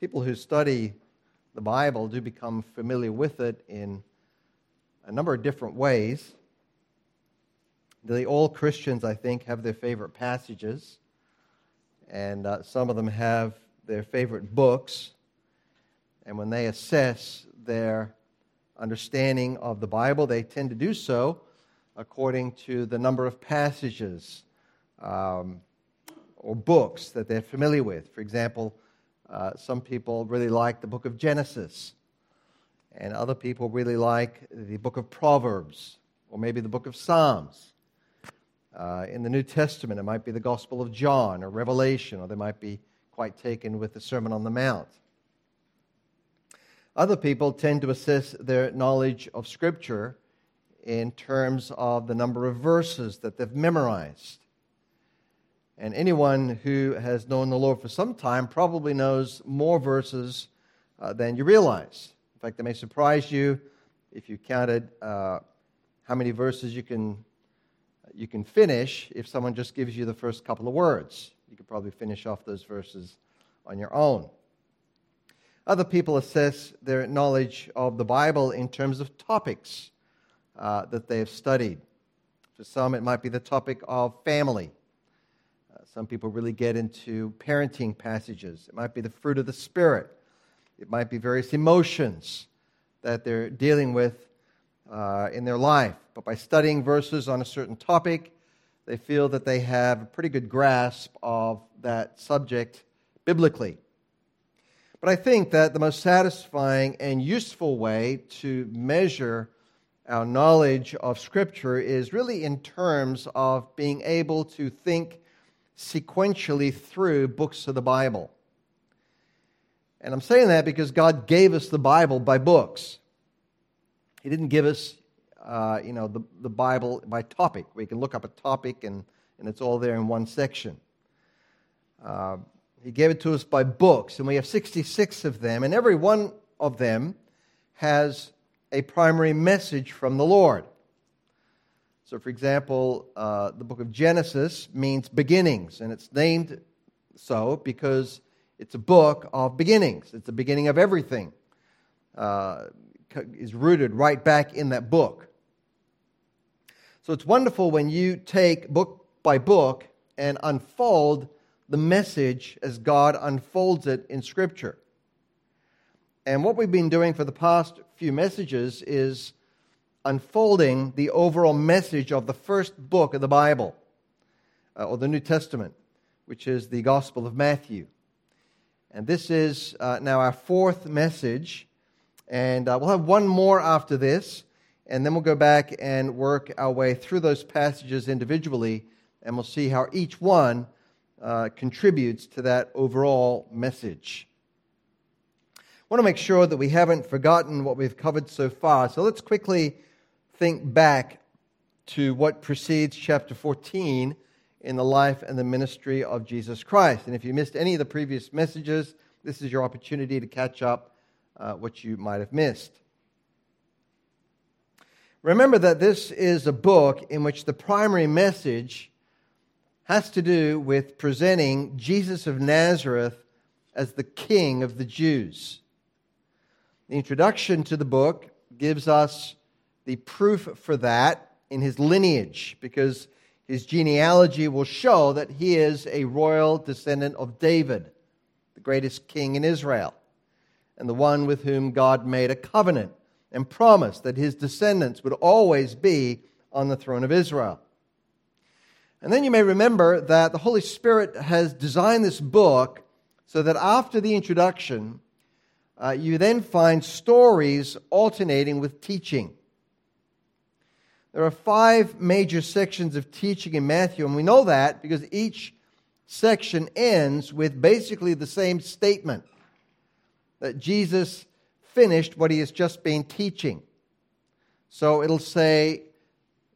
people who study the Bible do become familiar with it in a number of different ways. All Christians, I think, have their favorite passages, and uh, some of them have their favorite books. And when they assess their understanding of the Bible, they tend to do so according to the number of passages um, or books that they're familiar with. For example, uh, some people really like the book of Genesis, and other people really like the book of Proverbs, or maybe the book of Psalms. Uh, in the New Testament, it might be the Gospel of John or Revelation, or they might be quite taken with the Sermon on the Mount. Other people tend to assess their knowledge of Scripture in terms of the number of verses that they've memorized. And anyone who has known the Lord for some time probably knows more verses uh, than you realize. In fact, it may surprise you if you counted uh, how many verses you can, you can finish if someone just gives you the first couple of words. You could probably finish off those verses on your own. Other people assess their knowledge of the Bible in terms of topics uh, that they have studied. For some, it might be the topic of family some people really get into parenting passages. It might be the fruit of the Spirit. It might be various emotions that they're dealing with uh, in their life. But by studying verses on a certain topic, they feel that they have a pretty good grasp of that subject biblically. But I think that the most satisfying and useful way to measure our knowledge of Scripture is really in terms of being able to think sequentially through books of the Bible. And I'm saying that because God gave us the Bible by books. He didn't give us, uh, you know, the, the Bible by topic. We can look up a topic and, and it's all there in one section. Uh, he gave it to us by books, and we have 66 of them, and every one of them has a primary message from the Lord. So, for example, uh, the book of Genesis means beginnings, and it's named so because it's a book of beginnings. It's the beginning of everything. Uh, is rooted right back in that book. So it's wonderful when you take book by book and unfold the message as God unfolds it in Scripture. And what we've been doing for the past few messages is unfolding the overall message of the first book of the Bible, uh, or the New Testament, which is the Gospel of Matthew. And this is uh, now our fourth message. And uh, we'll have one more after this, and then we'll go back and work our way through those passages individually, and we'll see how each one uh, contributes to that overall message. I want to make sure that we haven't forgotten what we've covered so far. So let's quickly think back to what precedes chapter 14 in the life and the ministry of Jesus Christ. And if you missed any of the previous messages, this is your opportunity to catch up uh, what you might have missed. Remember that this is a book in which the primary message has to do with presenting Jesus of Nazareth as the King of the Jews. The introduction to the book gives us the proof for that in his lineage, because his genealogy will show that he is a royal descendant of David, the greatest king in Israel, and the one with whom God made a covenant and promised that his descendants would always be on the throne of Israel. And then you may remember that the Holy Spirit has designed this book so that after the introduction, uh, you then find stories alternating with teaching. There are five major sections of teaching in Matthew, and we know that because each section ends with basically the same statement that Jesus finished what he has just been teaching. So it'll say,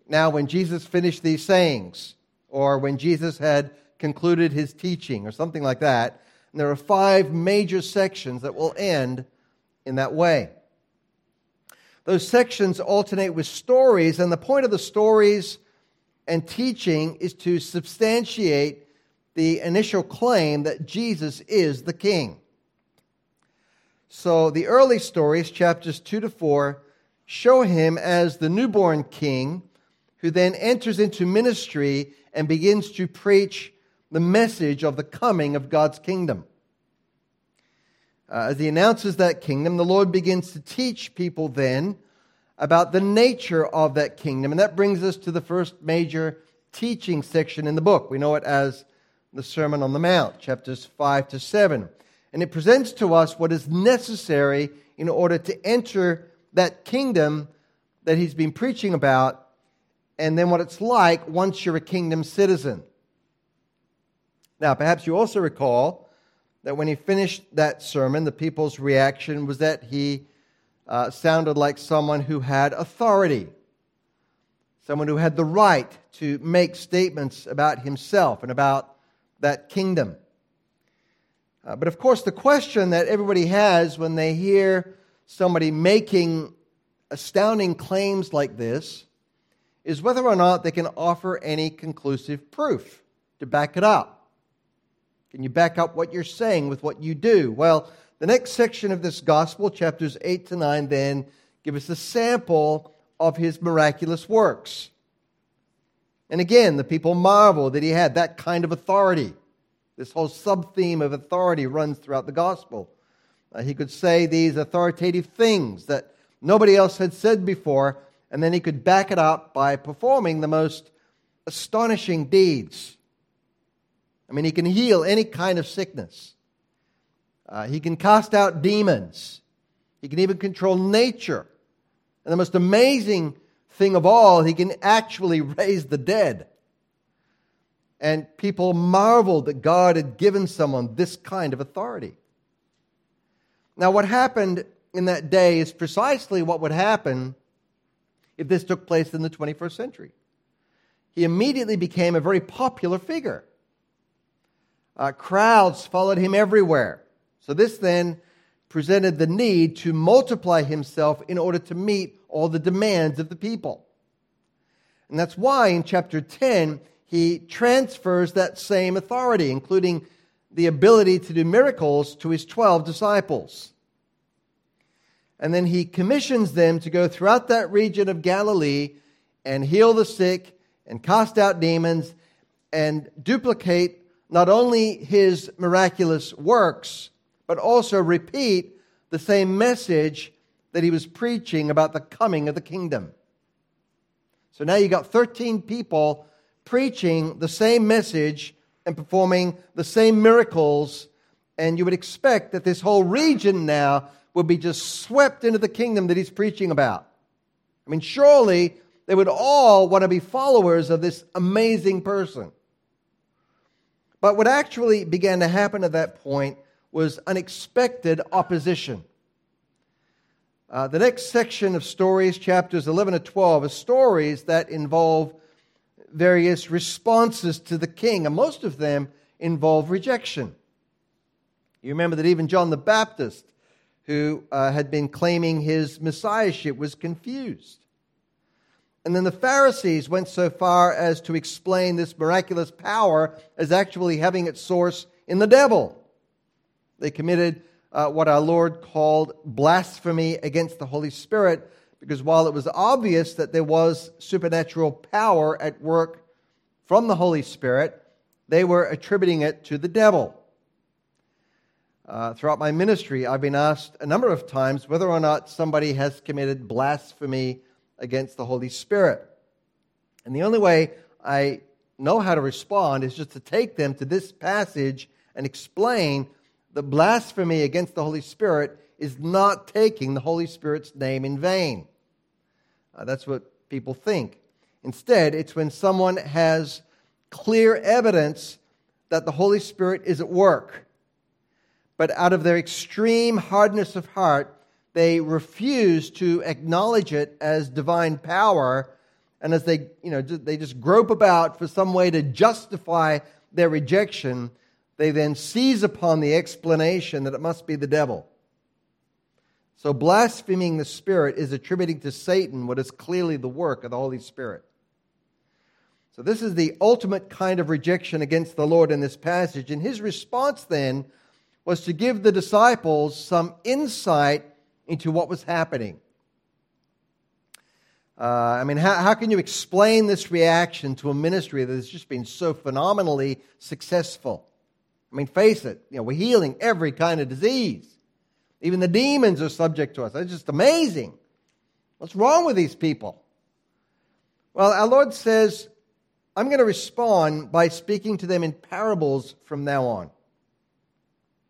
now when Jesus finished these sayings, or when Jesus had concluded his teaching, or something like that. And there are five major sections that will end in that way. Those sections alternate with stories, and the point of the stories and teaching is to substantiate the initial claim that Jesus is the King. So the early stories, chapters 2 to 4, show him as the newborn king who then enters into ministry and begins to preach the message of the coming of God's kingdom. Uh, as he announces that kingdom, the Lord begins to teach people then about the nature of that kingdom. And that brings us to the first major teaching section in the book. We know it as the Sermon on the Mount, chapters 5 to 7. And it presents to us what is necessary in order to enter that kingdom that he's been preaching about, and then what it's like once you're a kingdom citizen. Now, perhaps you also recall that when he finished that sermon, the people's reaction was that he uh, sounded like someone who had authority, someone who had the right to make statements about himself and about that kingdom. Uh, but of course, the question that everybody has when they hear somebody making astounding claims like this is whether or not they can offer any conclusive proof to back it up. Can you back up what you're saying with what you do? Well, the next section of this gospel, chapters 8 to 9, then give us a sample of his miraculous works. And again, the people marvel that he had that kind of authority. This whole sub theme of authority runs throughout the gospel. Uh, he could say these authoritative things that nobody else had said before, and then he could back it up by performing the most astonishing deeds. I mean, he can heal any kind of sickness, uh, he can cast out demons, he can even control nature. And the most amazing thing of all, he can actually raise the dead. And people marveled that God had given someone this kind of authority. Now, what happened in that day is precisely what would happen if this took place in the 21st century. He immediately became a very popular figure. Uh, crowds followed him everywhere. So, this then presented the need to multiply himself in order to meet all the demands of the people. And that's why in chapter 10, he transfers that same authority, including the ability to do miracles to his 12 disciples. And then he commissions them to go throughout that region of Galilee and heal the sick and cast out demons and duplicate not only his miraculous works, but also repeat the same message that he was preaching about the coming of the kingdom. So now you got 13 people preaching the same message and performing the same miracles. And you would expect that this whole region now would be just swept into the kingdom that he's preaching about. I mean, surely they would all want to be followers of this amazing person. But what actually began to happen at that point was unexpected opposition. Uh, the next section of stories, chapters 11 to 12, are stories that involve various responses to the king, and most of them involve rejection. You remember that even John the Baptist, who uh, had been claiming his messiahship, was confused. And then the Pharisees went so far as to explain this miraculous power as actually having its source in the devil. They committed uh, what our Lord called blasphemy against the Holy Spirit because while it was obvious that there was supernatural power at work from the Holy Spirit, they were attributing it to the devil. Uh, throughout my ministry, I've been asked a number of times whether or not somebody has committed blasphemy against the Holy Spirit. And the only way I know how to respond is just to take them to this passage and explain that blasphemy against the Holy Spirit is not taking the Holy Spirit's name in vain. Uh, that's what people think. Instead, it's when someone has clear evidence that the Holy Spirit is at work, but out of their extreme hardness of heart, they refuse to acknowledge it as divine power. And as they, you know, they just grope about for some way to justify their rejection, they then seize upon the explanation that it must be the devil. So, blaspheming the Spirit is attributing to Satan what is clearly the work of the Holy Spirit. So, this is the ultimate kind of rejection against the Lord in this passage. And his response then was to give the disciples some insight into what was happening. Uh, I mean, how, how can you explain this reaction to a ministry that has just been so phenomenally successful? I mean, face it, you know, we're healing every kind of disease. Even the demons are subject to us. It's just amazing. What's wrong with these people? Well, our Lord says, I'm going to respond by speaking to them in parables from now on.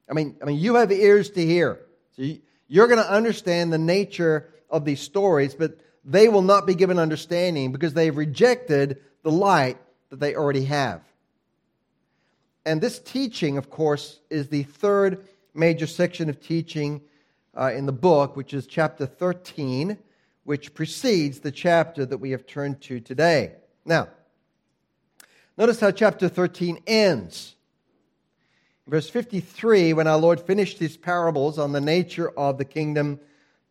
I mean, I mean, you have ears to hear. So you're going to understand the nature of these stories, but they will not be given understanding because they've rejected the light that they already have. And this teaching, of course, is the third major section of teaching uh, in the book, which is chapter 13, which precedes the chapter that we have turned to today. Now, notice how chapter 13 ends. Verse 53, when our Lord finished his parables on the nature of the kingdom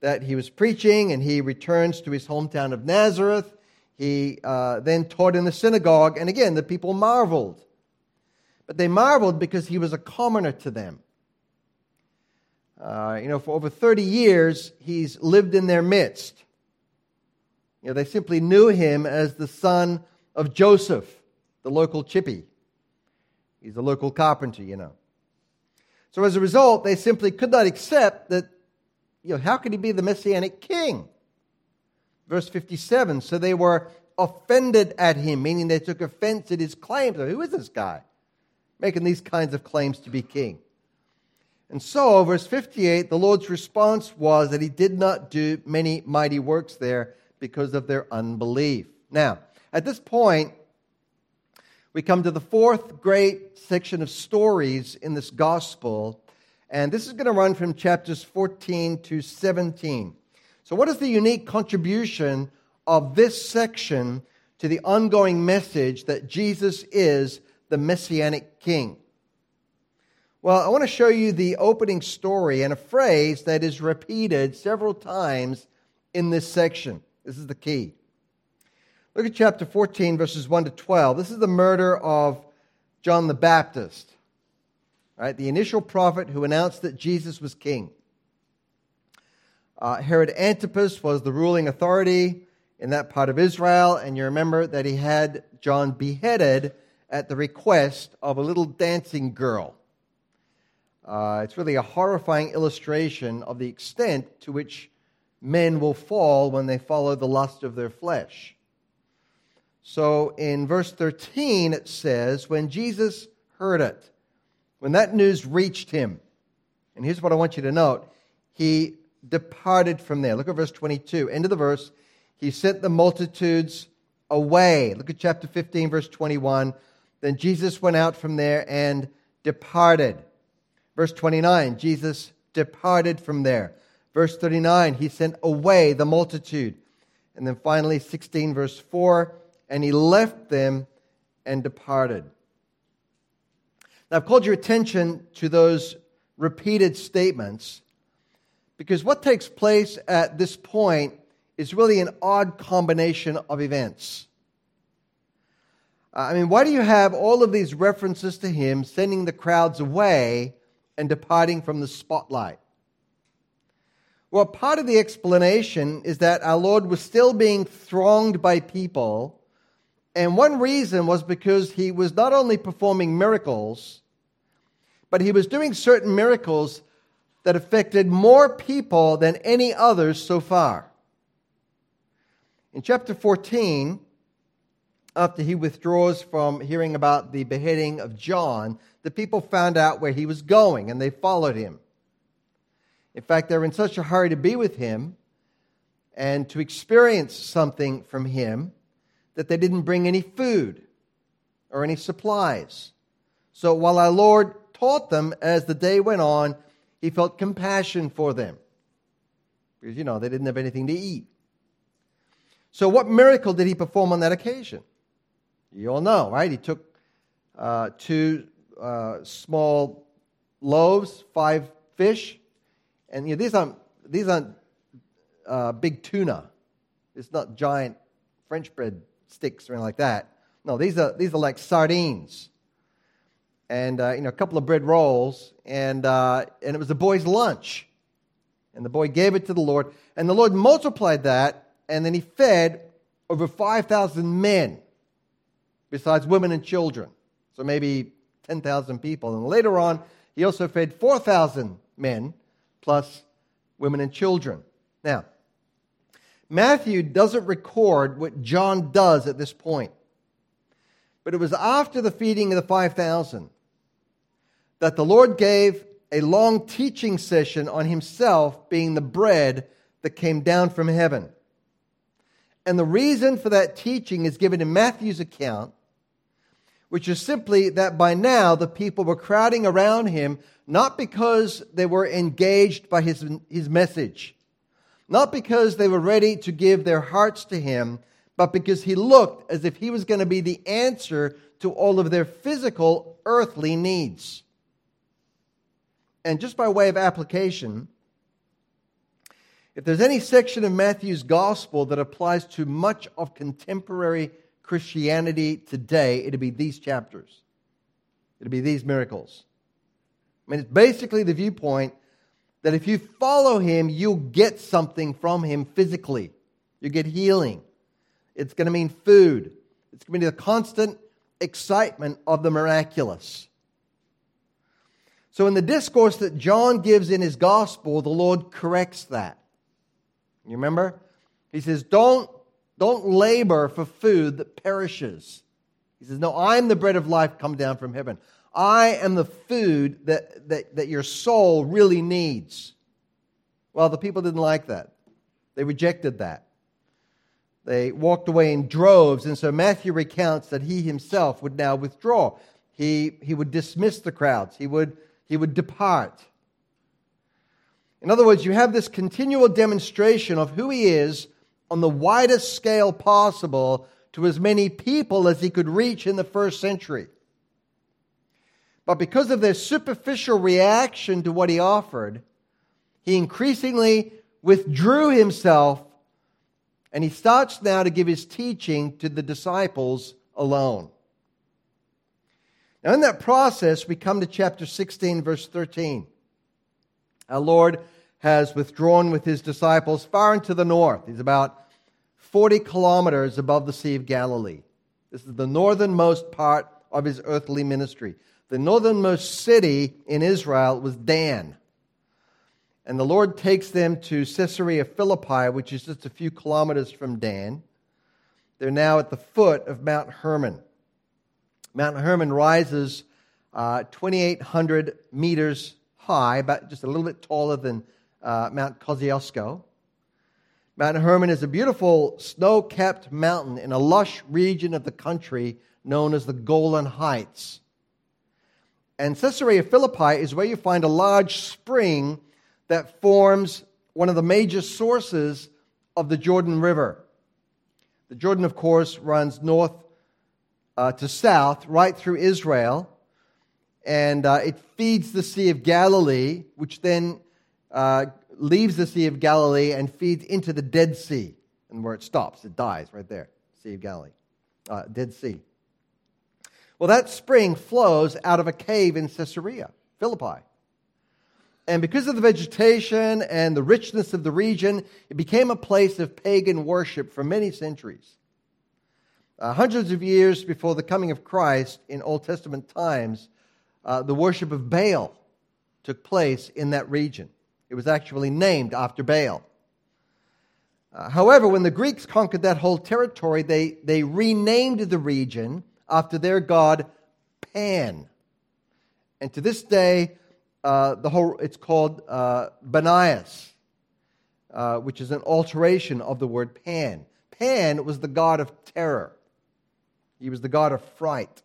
that he was preaching, and he returns to his hometown of Nazareth. He uh, then taught in the synagogue, and again, the people marveled. But they marveled because he was a commoner to them. Uh, you know, for over 30 years, he's lived in their midst. You know, they simply knew him as the son of Joseph, the local chippy. He's a local carpenter, you know. So as a result, they simply could not accept that you know, how could he be the messianic king? Verse 57 so they were offended at him, meaning they took offense at his claims. So Who is this guy making these kinds of claims to be king? And so, verse 58, the Lord's response was that he did not do many mighty works there because of their unbelief. Now, at this point, we come to the fourth great section of stories in this gospel and this is going to run from chapters 14 to 17. So, what is the unique contribution of this section to the ongoing message that Jesus is the Messianic King? Well, I want to show you the opening story and a phrase that is repeated several times in this section. This is the key. Look at chapter 14, verses 1 to 12. This is the murder of John the Baptist right? The initial prophet who announced that Jesus was king. Uh, Herod Antipas was the ruling authority in that part of Israel, and you remember that he had John beheaded at the request of a little dancing girl. Uh, it's really a horrifying illustration of the extent to which men will fall when they follow the lust of their flesh. So in verse 13, it says, When Jesus heard it, when that news reached him, and here's what I want you to note he departed from there. Look at verse 22. End of the verse. He sent the multitudes away. Look at chapter 15, verse 21. Then Jesus went out from there and departed. Verse 29, Jesus departed from there. Verse 39, he sent away the multitude. And then finally, 16, verse 4, and he left them and departed. Now, I've called your attention to those repeated statements because what takes place at this point is really an odd combination of events. Uh, I mean, why do you have all of these references to him sending the crowds away and departing from the spotlight? Well, part of the explanation is that our Lord was still being thronged by people, and one reason was because he was not only performing miracles, but he was doing certain miracles that affected more people than any others so far. In chapter 14, after he withdraws from hearing about the beheading of John, the people found out where he was going and they followed him. In fact, they were in such a hurry to be with him and to experience something from him that they didn't bring any food or any supplies. So while our Lord taught them as the day went on, he felt compassion for them. Because, you know, they didn't have anything to eat. So, what miracle did he perform on that occasion? You all know, right? He took uh, two uh, small loaves, five fish, and you know, these aren't, these aren't uh, big tuna. It's not giant French bread sticks or anything like that. No, these are, these are like sardines and uh, you know a couple of bread rolls, and uh, and it was the boy's lunch, and the boy gave it to the Lord, and the Lord multiplied that, and then he fed over five thousand men, besides women and children, so maybe ten thousand people, and later on he also fed four thousand men plus women and children. Now, Matthew doesn't record what John does at this point. But it was after the feeding of the 5,000 that the Lord gave a long teaching session on himself being the bread that came down from heaven. And the reason for that teaching is given in Matthew's account, which is simply that by now the people were crowding around him, not because they were engaged by his, his message, not because they were ready to give their hearts to him, but because he looked as if he was going to be the answer to all of their physical, earthly needs. And just by way of application, if there's any section of Matthew's gospel that applies to much of contemporary Christianity today, it'd be these chapters. It'd be these miracles. I mean, it's basically the viewpoint that if you follow him, you'll get something from him physically. You get healing. It's going to mean food. It's going to be the constant excitement of the miraculous. So, in the discourse that John gives in his gospel, the Lord corrects that. You remember? He says, Don't, don't labor for food that perishes. He says, No, I'm the bread of life come down from heaven. I am the food that, that, that your soul really needs. Well, the people didn't like that. They rejected that. They walked away in droves, and so Matthew recounts that he himself would now withdraw. He, he would dismiss the crowds, he would, he would depart. In other words, you have this continual demonstration of who he is on the widest scale possible to as many people as he could reach in the first century. But because of their superficial reaction to what he offered, he increasingly withdrew himself and he starts now to give his teaching to the disciples alone. Now, in that process, we come to chapter 16, verse 13. Our Lord has withdrawn with his disciples far into the north. He's about 40 kilometers above the Sea of Galilee. This is the northernmost part of his earthly ministry. The northernmost city in Israel was Dan. And the Lord takes them to Caesarea Philippi, which is just a few kilometers from Dan. They're now at the foot of Mount Hermon. Mount Hermon rises uh, 2,800 meters high, about just a little bit taller than uh, Mount Kosciuszko. Mount Hermon is a beautiful snow capped mountain in a lush region of the country known as the Golan Heights. And Caesarea Philippi is where you find a large spring that forms one of the major sources of the Jordan River. The Jordan, of course, runs north uh, to south right through Israel, and uh, it feeds the Sea of Galilee, which then uh, leaves the Sea of Galilee and feeds into the Dead Sea, and where it stops, it dies right there, Sea of Galilee, uh, Dead Sea. Well, that spring flows out of a cave in Caesarea, Philippi. And because of the vegetation and the richness of the region, it became a place of pagan worship for many centuries. Uh, hundreds of years before the coming of Christ in Old Testament times, uh, the worship of Baal took place in that region. It was actually named after Baal. Uh, however, when the Greeks conquered that whole territory, they, they renamed the region after their god Pan. And to this day, uh, the whole, it's called uh, uh, which is an alteration of the word Pan. Pan was the god of terror. He was the god of fright.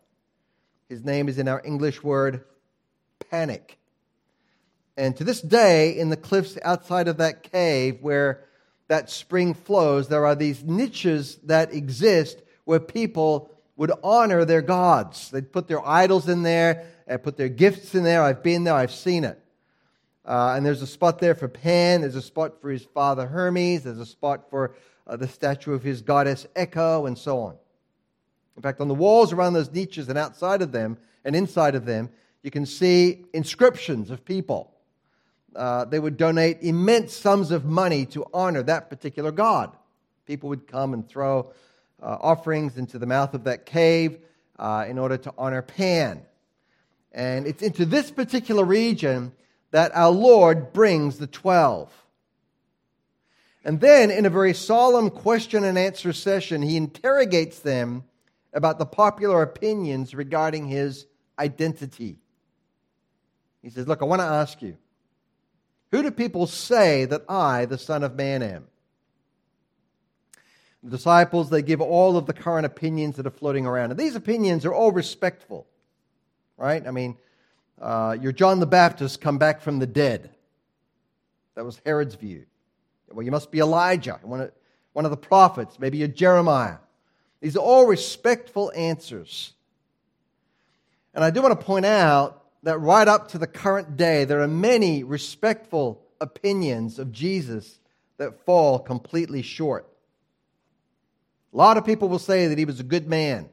His name is in our English word panic. And to this day, in the cliffs outside of that cave where that spring flows, there are these niches that exist where people would honor their gods. They'd put their idols in there and put their gifts in there. I've been there, I've seen it. Uh, and there's a spot there for Pan, there's a spot for his father Hermes, there's a spot for uh, the statue of his goddess Echo, and so on. In fact, on the walls around those niches and outside of them and inside of them, you can see inscriptions of people. Uh, they would donate immense sums of money to honor that particular god. People would come and throw uh, offerings into the mouth of that cave uh, in order to honor Pan. And it's into this particular region that our Lord brings the 12. And then, in a very solemn question and answer session, he interrogates them about the popular opinions regarding his identity. He says, Look, I want to ask you, who do people say that I, the Son of Man, am? The disciples, they give all of the current opinions that are floating around. And these opinions are all respectful, right? I mean, uh, you're John the Baptist come back from the dead. That was Herod's view. Well, you must be Elijah, one of, one of the prophets. Maybe you're Jeremiah. These are all respectful answers. And I do want to point out that right up to the current day, there are many respectful opinions of Jesus that fall completely short. A lot of people will say that he was a good man.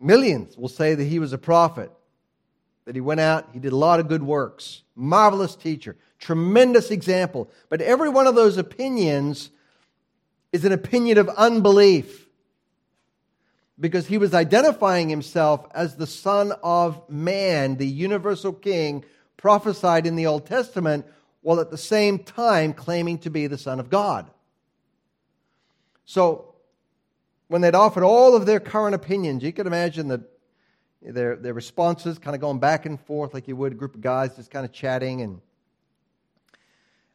Millions will say that he was a prophet, that he went out, he did a lot of good works, marvelous teacher, tremendous example. But every one of those opinions is an opinion of unbelief because he was identifying himself as the Son of Man, the universal King prophesied in the Old Testament, while at the same time claiming to be the Son of God. So, when they'd offered all of their current opinions, you could imagine that their, their responses kind of going back and forth like you would a group of guys just kind of chatting. And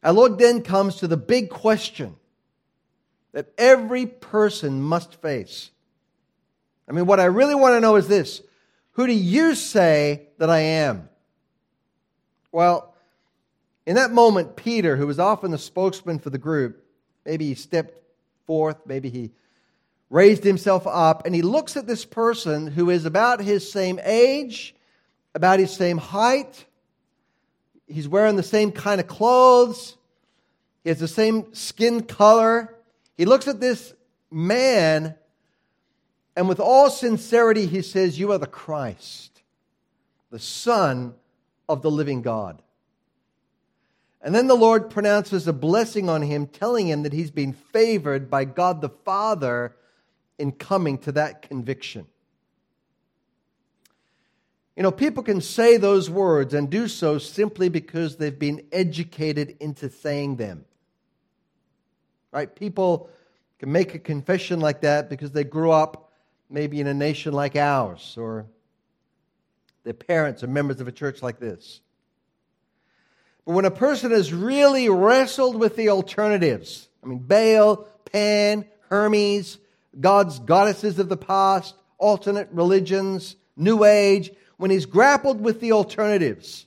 our Lord then comes to the big question that every person must face. I mean, what I really want to know is this Who do you say that I am? Well, in that moment, Peter, who was often the spokesman for the group, maybe he stepped forth, maybe he raised himself up, and he looks at this person who is about his same age, about his same height. He's wearing the same kind of clothes. He has the same skin color. He looks at this man, and with all sincerity, he says, You are the Christ, the Son of the living God. And then the Lord pronounces a blessing on him, telling him that he's been favored by God the Father in coming to that conviction. You know, people can say those words and do so simply because they've been educated into saying them. Right? People can make a confession like that because they grew up maybe in a nation like ours or their parents are members of a church like this. But when a person has really wrestled with the alternatives, I mean, Baal, Pan, Hermes, God's goddesses of the past, alternate religions, New Age, when he's grappled with the alternatives,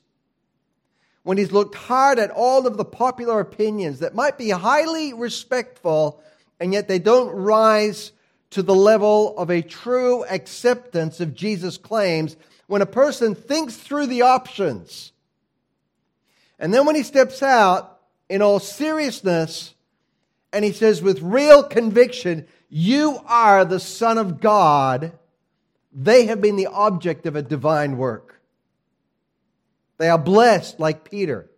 when he's looked hard at all of the popular opinions that might be highly respectful, and yet they don't rise to the level of a true acceptance of Jesus' claims, when a person thinks through the options, and then when he steps out in all seriousness, and he says with real conviction, You are the Son of God, they have been the object of a divine work. They are blessed like Peter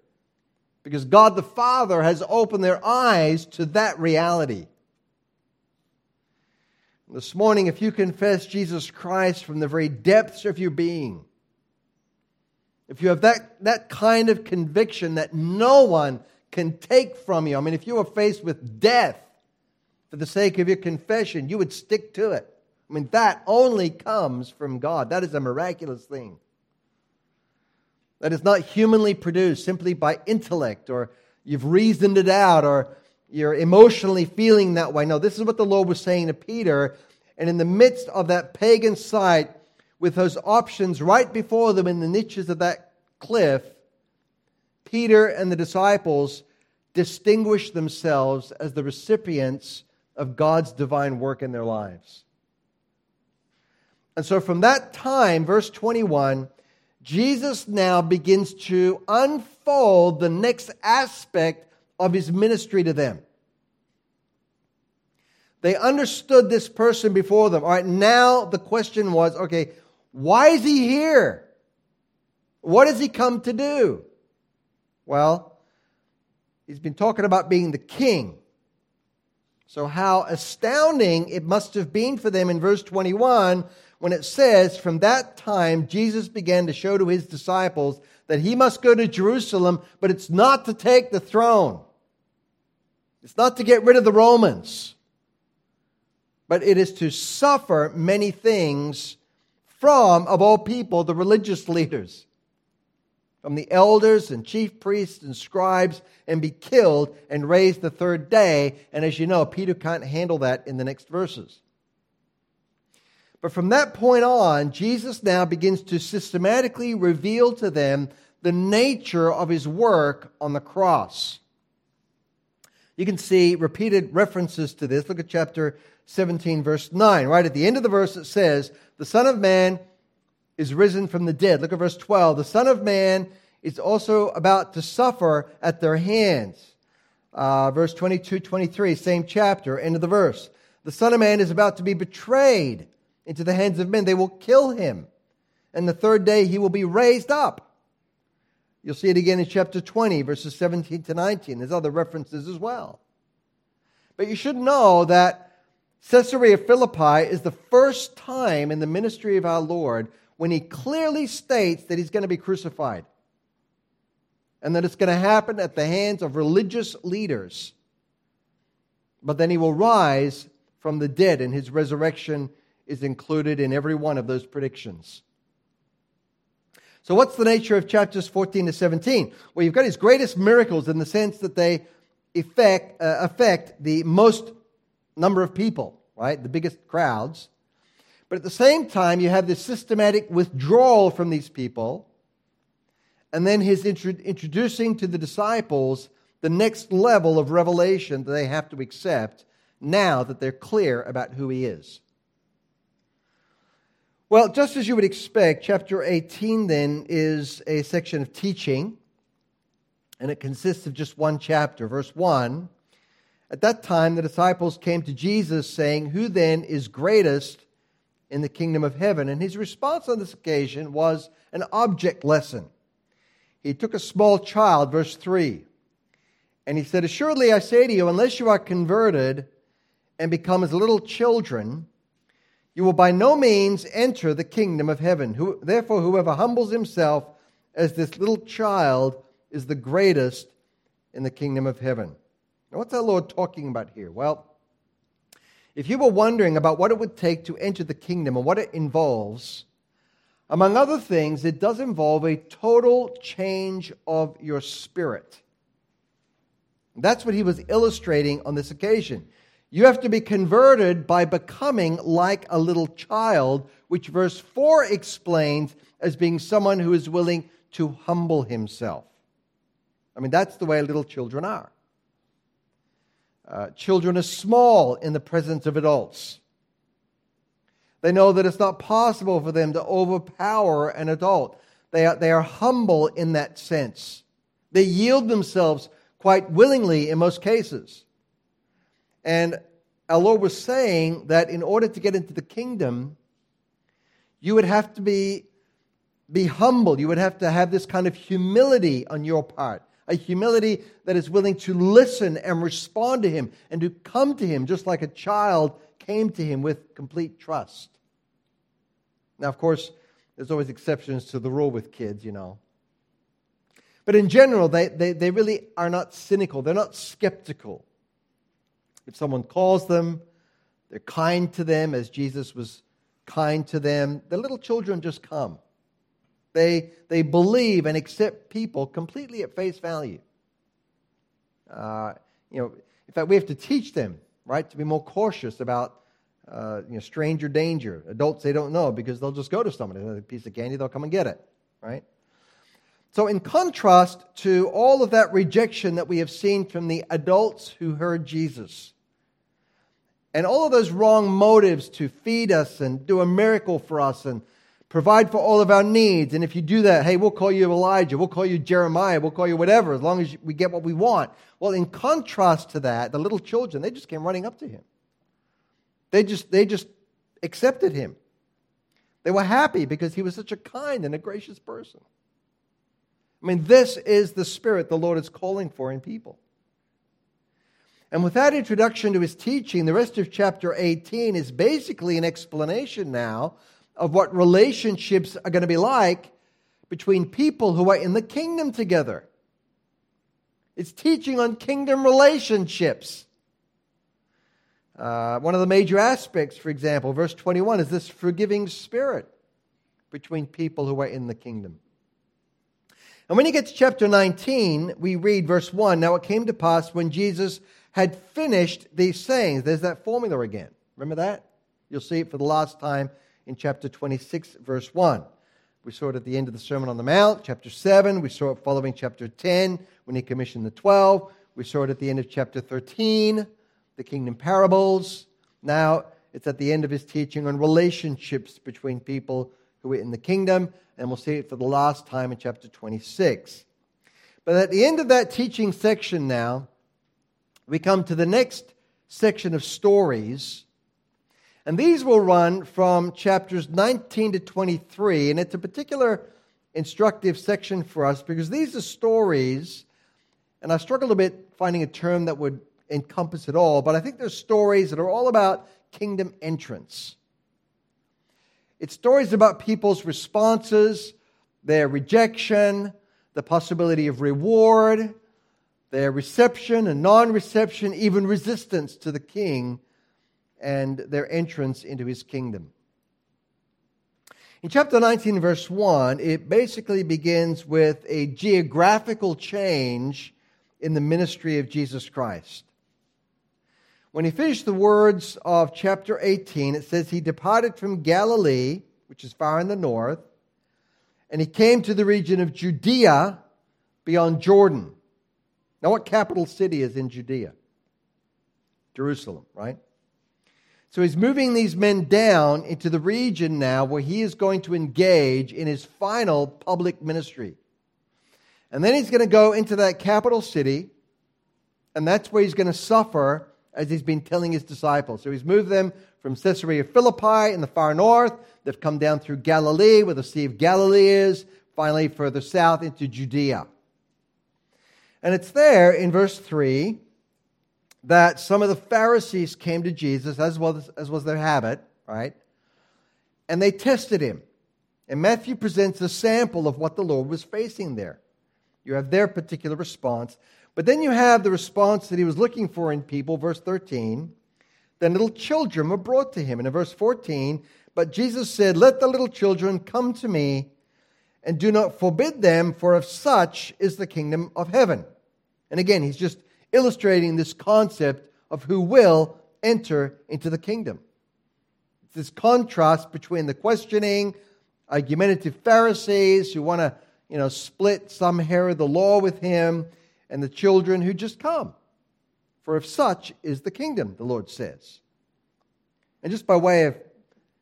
because God the Father has opened their eyes to that reality. This morning, if you confess Jesus Christ from the very depths of your being, if you have that, that kind of conviction that no one can take from you, I mean, if you were faced with death for the sake of your confession, you would stick to it. I mean, that only comes from God. That is a miraculous thing that is not humanly produced simply by intellect or you've reasoned it out or you're emotionally feeling that way. No, this is what the Lord was saying to Peter. And in the midst of that pagan site, with those options right before them in the niches of that cliff, Peter and the disciples distinguished themselves as the recipients of God's divine work in their lives. And so from that time, verse 21, Jesus now begins to unfold the next aspect of his ministry to them. They understood this person before them. All right, now the question was okay, Why is he here? What has he come to do? Well, he's been talking about being the king. So, how astounding it must have been for them in verse 21 when it says, From that time, Jesus began to show to his disciples that he must go to Jerusalem, but it's not to take the throne. It's not to get rid of the Romans, but it is to suffer many things from, of all people, the religious leaders, from the elders and chief priests and scribes, and be killed and raised the third day. And as you know, Peter can't handle that in the next verses. But from that point on, Jesus now begins to systematically reveal to them the nature of his work on the cross. You can see repeated references to this. Look at chapter 17, verse 9. Right at the end of the verse, it says, The Son of Man is risen from the dead. Look at verse 12. The Son of Man is also about to suffer at their hands. Uh, verse 22, 23, same chapter, end of the verse. The Son of Man is about to be betrayed into the hands of men. They will kill him. And the third day he will be raised up. You'll see it again in chapter 20, verses 17 to 19. There's other references as well. But you should know that Caesarea Philippi is the first time in the ministry of our Lord when he clearly states that he's going to be crucified and that it's going to happen at the hands of religious leaders. But then he will rise from the dead, and his resurrection is included in every one of those predictions. So, what's the nature of chapters 14 to 17? Well, you've got his greatest miracles in the sense that they affect, uh, affect the most number of people, right? The biggest crowds. But at the same time, you have this systematic withdrawal from these people. And then his introducing to the disciples the next level of revelation that they have to accept now that they're clear about who he is. Well, just as you would expect, chapter 18 then is a section of teaching, and it consists of just one chapter. Verse 1 At that time, the disciples came to Jesus, saying, Who then is greatest in the kingdom of heaven? And his response on this occasion was an object lesson. He took a small child, verse 3, and he said, Assuredly I say to you, unless you are converted and become as little children, you will by no means enter the kingdom of heaven. Who, therefore, whoever humbles himself as this little child is the greatest in the kingdom of heaven. Now, what's our Lord talking about here? Well, if you were wondering about what it would take to enter the kingdom and what it involves, among other things, it does involve a total change of your spirit. That's what he was illustrating on this occasion. You have to be converted by becoming like a little child, which verse 4 explains as being someone who is willing to humble himself. I mean, that's the way little children are. Uh, children are small in the presence of adults. They know that it's not possible for them to overpower an adult. They are, they are humble in that sense. They yield themselves quite willingly in most cases. And our Lord was saying that in order to get into the kingdom, you would have to be, be humble. You would have to have this kind of humility on your part. A humility that is willing to listen and respond to Him and to come to Him just like a child came to Him with complete trust. Now, of course, there's always exceptions to the rule with kids, you know. But in general, they, they, they really are not cynical, they're not skeptical. If someone calls them, they're kind to them as Jesus was kind to them. The little children just come. They, they believe and accept people completely at face value. Uh, you know, in fact, we have to teach them, right, to be more cautious about uh, you know, stranger danger. Adults, they don't know because they'll just go to someone. a piece of candy, they'll come and get it, right? So, in contrast to all of that rejection that we have seen from the adults who heard Jesus, and all of those wrong motives to feed us and do a miracle for us and provide for all of our needs. And if you do that, hey, we'll call you Elijah, we'll call you Jeremiah, we'll call you whatever, as long as we get what we want. Well, in contrast to that, the little children, they just came running up to him. They just, they just accepted him. They were happy because he was such a kind and a gracious person. I mean, this is the spirit the Lord is calling for in people. And with that introduction to his teaching, the rest of chapter 18 is basically an explanation now of what relationships are going to be like between people who are in the kingdom together. It's teaching on kingdom relationships. Uh, one of the major aspects, for example, verse 21, is this forgiving spirit between people who are in the kingdom. And when you get to chapter 19, we read verse 1 Now it came to pass when Jesus had finished these sayings. There's that formula again. Remember that? You'll see it for the last time in chapter 26, verse 1. We saw it at the end of the Sermon on the Mount, chapter 7. We saw it following chapter 10 when he commissioned the 12. We saw it at the end of chapter 13, the kingdom parables. Now it's at the end of his teaching on relationships between people who are in the kingdom and we'll see it for the last time in chapter 26. But at the end of that teaching section now, we come to the next section of stories. And these will run from chapters 19 to 23. And it's a particular instructive section for us because these are stories, and I struggled a bit finding a term that would encompass it all, but I think they're stories that are all about kingdom entrance. It's stories about people's responses, their rejection, the possibility of reward, their reception and non reception, even resistance to the king and their entrance into his kingdom. In chapter 19, verse 1, it basically begins with a geographical change in the ministry of Jesus Christ. When he finished the words of chapter 18, it says, He departed from Galilee, which is far in the north, and he came to the region of Judea beyond Jordan. Now, what capital city is in Judea? Jerusalem, right? So he's moving these men down into the region now where he is going to engage in his final public ministry. And then he's going to go into that capital city, and that's where he's going to suffer as he's been telling his disciples. So he's moved them from Caesarea Philippi in the far north. They've come down through Galilee, where the Sea of Galilee is, finally further south into Judea. And it's there in verse 3 that some of the Pharisees came to Jesus, as was, as was their habit, right? And they tested him. And Matthew presents a sample of what the Lord was facing there. You have their particular response. But then you have the response that he was looking for in people, verse 13. Then little children were brought to him. And in verse 14, but Jesus said, Let the little children come to me, and do not forbid them, for of such is the kingdom of heaven. And again, he's just illustrating this concept of who will enter into the kingdom. It's this contrast between the questioning, argumentative Pharisees who want to, you know, split some hair of the law with him, and the children who just come. For if such is the kingdom, the Lord says. And just by way of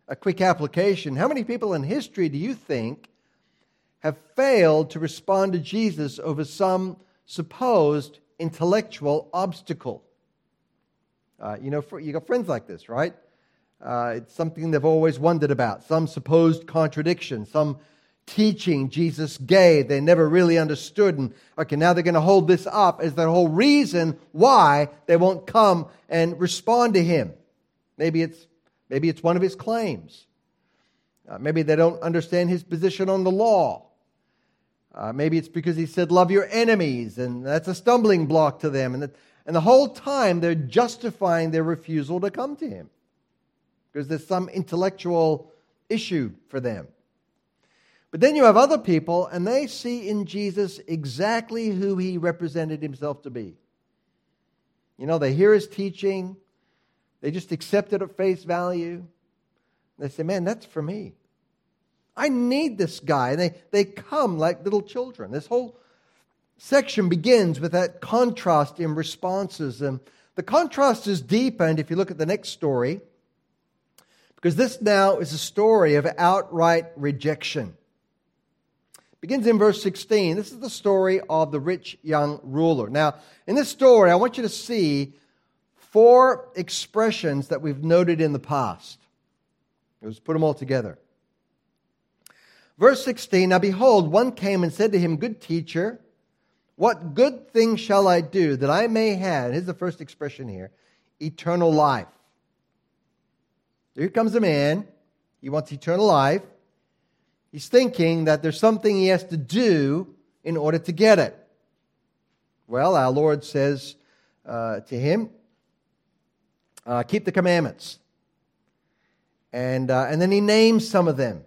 a quick application, how many people in history do you think have failed to respond to Jesus over some supposed intellectual obstacle? Uh, you know, you got friends like this, right? Uh, it's something they've always wondered about, some supposed contradiction, some teaching Jesus gave they never really understood. And okay, now they're going to hold this up as the whole reason why they won't come and respond to him. Maybe it's, maybe it's one of his claims. Uh, maybe they don't understand his position on the law. Uh, maybe it's because he said, Love your enemies, and that's a stumbling block to them. And, and the whole time they're justifying their refusal to come to him because there's some intellectual issue for them. But then you have other people, and they see in Jesus exactly who he represented himself to be. You know, they hear his teaching, they just accept it at face value. They say, Man, that's for me. I need this guy. And they, they come like little children. This whole section begins with that contrast in responses. And the contrast is deepened if you look at the next story, because this now is a story of outright rejection begins in verse 16. This is the story of the rich young ruler. Now, in this story, I want you to see four expressions that we've noted in the past. Let's put them all together. Verse 16 Now behold, one came and said to him, Good teacher, what good thing shall I do that I may have, here's the first expression here, eternal life? Here comes a man. He wants eternal life. He's thinking that there's something he has to do in order to get it. Well, our Lord says uh, to him, uh, Keep the commandments. And, uh, and then he names some of them.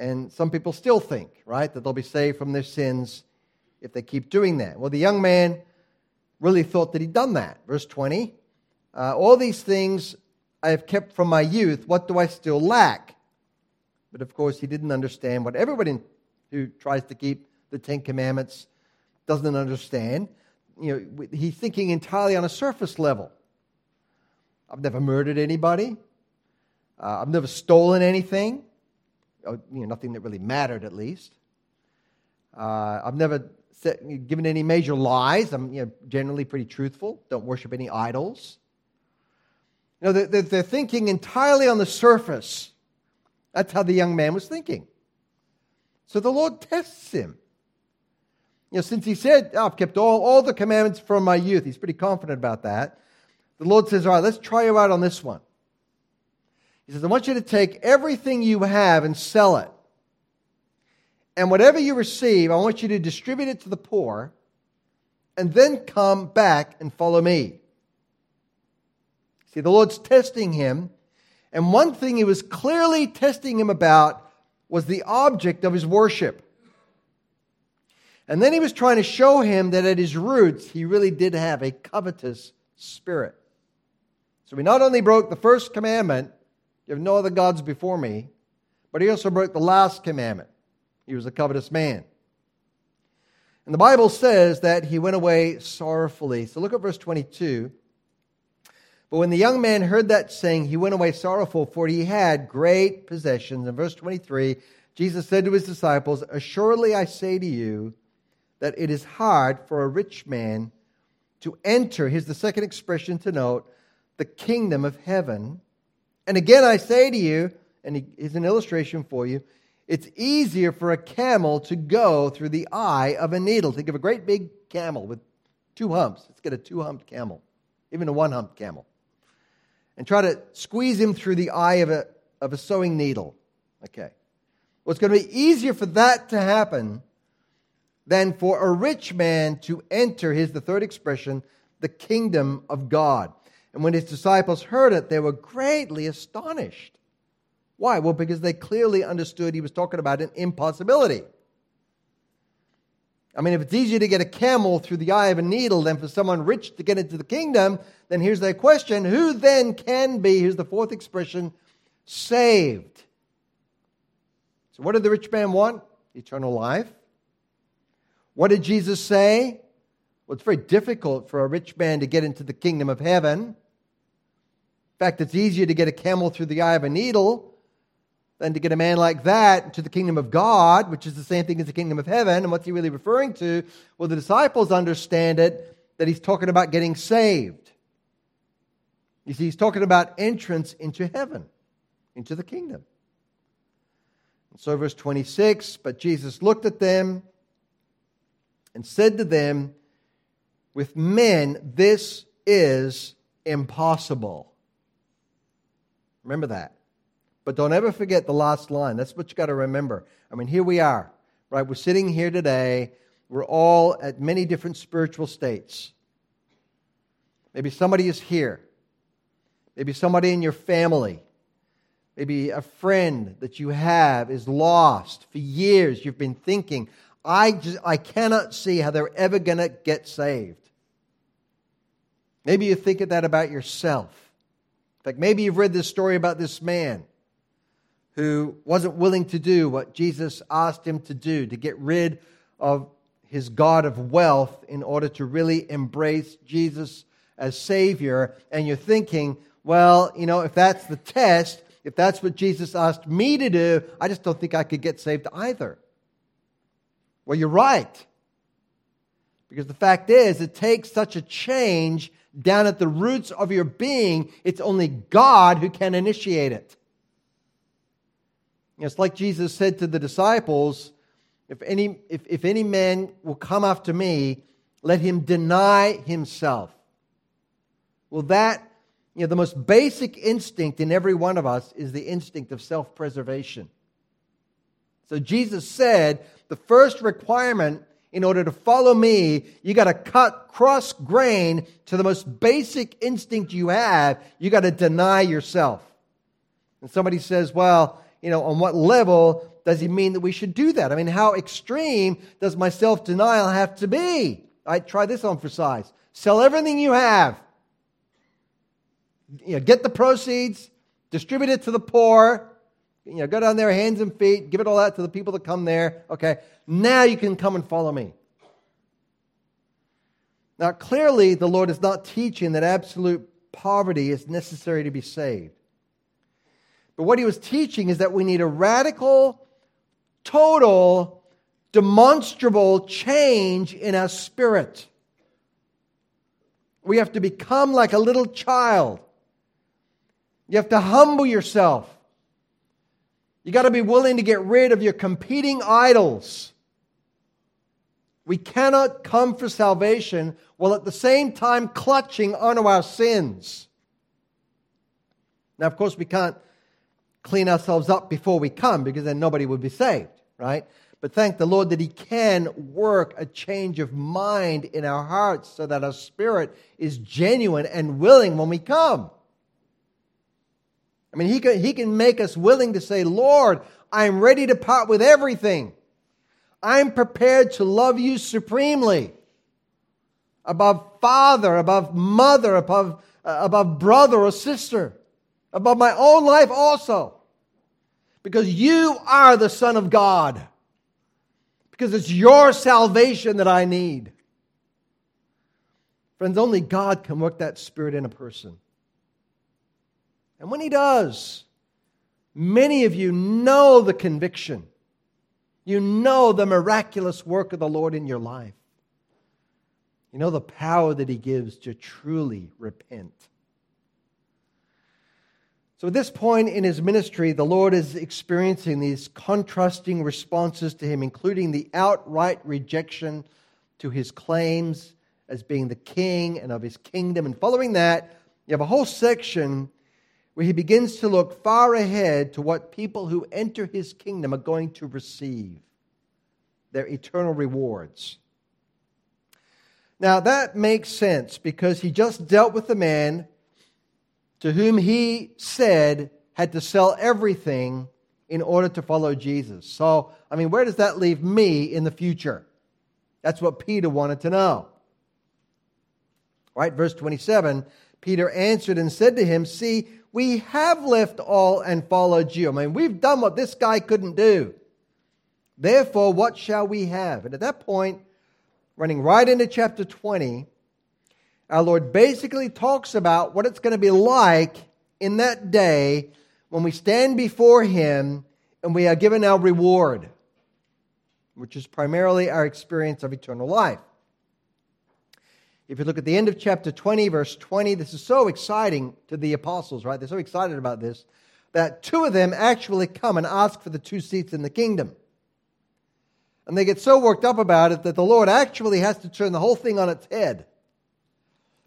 And some people still think, right, that they'll be saved from their sins if they keep doing that. Well, the young man really thought that he'd done that. Verse 20 uh, All these things I have kept from my youth. What do I still lack? But of course, he didn't understand what everybody who tries to keep the Ten Commandments doesn't understand. You know, he's thinking entirely on a surface level. I've never murdered anybody. Uh, I've never stolen anything. Oh, you know, nothing that really mattered, at least. Uh, I've never given any major lies. I'm you know, generally pretty truthful. Don't worship any idols. You know, they're, they're thinking entirely on the surface. That's how the young man was thinking. So the Lord tests him. You know, since he said, oh, I've kept all, all the commandments from my youth, he's pretty confident about that. The Lord says, All right, let's try you out on this one. He says, I want you to take everything you have and sell it. And whatever you receive, I want you to distribute it to the poor and then come back and follow me. See, the Lord's testing him. And one thing he was clearly testing him about was the object of his worship. And then he was trying to show him that at his roots, he really did have a covetous spirit. So he not only broke the first commandment, you have no other gods before me, but he also broke the last commandment. He was a covetous man. And the Bible says that he went away sorrowfully. So look at verse 22. But when the young man heard that saying, he went away sorrowful, for he had great possessions. In verse 23, Jesus said to his disciples, Assuredly I say to you that it is hard for a rich man to enter, here's the second expression to note, the kingdom of heaven. And again I say to you, and here's an illustration for you, it's easier for a camel to go through the eye of a needle. Think of a great big camel with two humps. Let's get a two humped camel, even a one humped camel and try to squeeze him through the eye of a, of a sewing needle. Okay. Well, it's going to be easier for that to happen than for a rich man to enter, here's the third expression, the kingdom of God. And when his disciples heard it, they were greatly astonished. Why? Well, because they clearly understood he was talking about an impossibility. I mean, if it's easier to get a camel through the eye of a needle than for someone rich to get into the kingdom, then here's their question Who then can be, here's the fourth expression, saved? So, what did the rich man want? Eternal life. What did Jesus say? Well, it's very difficult for a rich man to get into the kingdom of heaven. Fact, it's easier to get a camel through the eye of a needle than to get a man like that to the kingdom of God, which is the same thing as the kingdom of heaven. And what's he really referring to? Well, the disciples understand it that he's talking about getting saved. You see, he's talking about entrance into heaven, into the kingdom. And so, verse 26 But Jesus looked at them and said to them, With men, this is impossible. Remember that. But don't ever forget the last line. That's what you got to remember. I mean, here we are, right? We're sitting here today. We're all at many different spiritual states. Maybe somebody is here. Maybe somebody in your family. Maybe a friend that you have is lost. For years, you've been thinking, I, just, I cannot see how they're ever going to get saved. Maybe you're thinking that about yourself. In fact, maybe you've read this story about this man who wasn't willing to do what Jesus asked him to do to get rid of his God of wealth in order to really embrace Jesus as Savior. And you're thinking, well, you know, if that's the test, if that's what Jesus asked me to do, I just don't think I could get saved either. Well, you're right. Because the fact is, it takes such a change down at the roots of your being, it's only God who can initiate it. It's like Jesus said to the disciples if any, if, if any man will come after me, let him deny himself. Well, that, you know, the most basic instinct in every one of us is the instinct of self preservation. So Jesus said the first requirement in order to follow me, you got to cut cross grain to the most basic instinct you have. You got to deny yourself. And somebody says, well, you know, on what level does he mean that we should do that? I mean, how extreme does my self denial have to be? I try this on for size. Sell everything you have. You know, get the proceeds, distribute it to the poor. You know, go down there, hands and feet, give it all out to the people that come there. Okay, now you can come and follow me. Now, clearly, the Lord is not teaching that absolute poverty is necessary to be saved. But what he was teaching is that we need a radical, total, demonstrable change in our spirit. We have to become like a little child. You have to humble yourself. You got to be willing to get rid of your competing idols. We cannot come for salvation while at the same time clutching onto our sins. Now, of course, we can't clean ourselves up before we come because then nobody would be saved, right? But thank the Lord that He can work a change of mind in our hearts so that our spirit is genuine and willing when we come. I mean, He can, he can make us willing to say, Lord, I'm ready to part with everything. I'm prepared to love you supremely above father, above mother, above, uh, above brother or sister above my own life also. Because you are the Son of God. Because it's your salvation that I need. Friends, only God can work that spirit in a person. And when He does, many of you know the conviction. You know the miraculous work of the Lord in your life. You know the power that He gives to truly repent. So, at this point in his ministry, the Lord is experiencing these contrasting responses to him, including the outright rejection to his claims as being the king and of his kingdom. And following that, you have a whole section where he begins to look far ahead to what people who enter his kingdom are going to receive their eternal rewards. Now, that makes sense because he just dealt with the man to whom he said had to sell everything in order to follow Jesus. So, I mean, where does that leave me in the future? That's what Peter wanted to know. Right, verse 27 Peter answered and said to him, See, we have left all and followed you. I mean, we've done what this guy couldn't do. Therefore, what shall we have? And at that point, running right into chapter 20, our Lord basically talks about what it's going to be like in that day when we stand before Him and we are given our reward, which is primarily our experience of eternal life. If you look at the end of chapter 20, verse 20, this is so exciting to the apostles, right? They're so excited about this that two of them actually come and ask for the two seats in the kingdom. And they get so worked up about it that the Lord actually has to turn the whole thing on its head.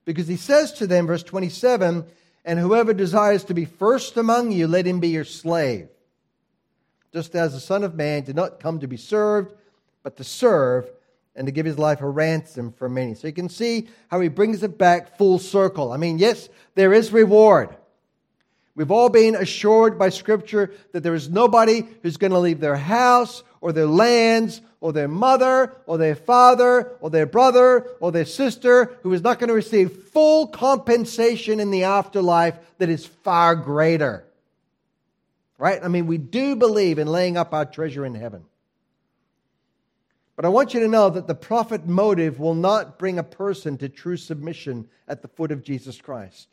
Because he says to them, verse 27, and whoever desires to be first among you, let him be your slave. Just as the Son of Man did not come to be served, but to serve and to give his life a ransom for many. So you can see how he brings it back full circle. I mean, yes, there is reward. We've all been assured by Scripture that there is nobody who's going to leave their house or their lands or their mother or their father or their brother or their sister who is not going to receive full compensation in the afterlife that is far greater. Right? I mean, we do believe in laying up our treasure in heaven. But I want you to know that the profit motive will not bring a person to true submission at the foot of Jesus Christ.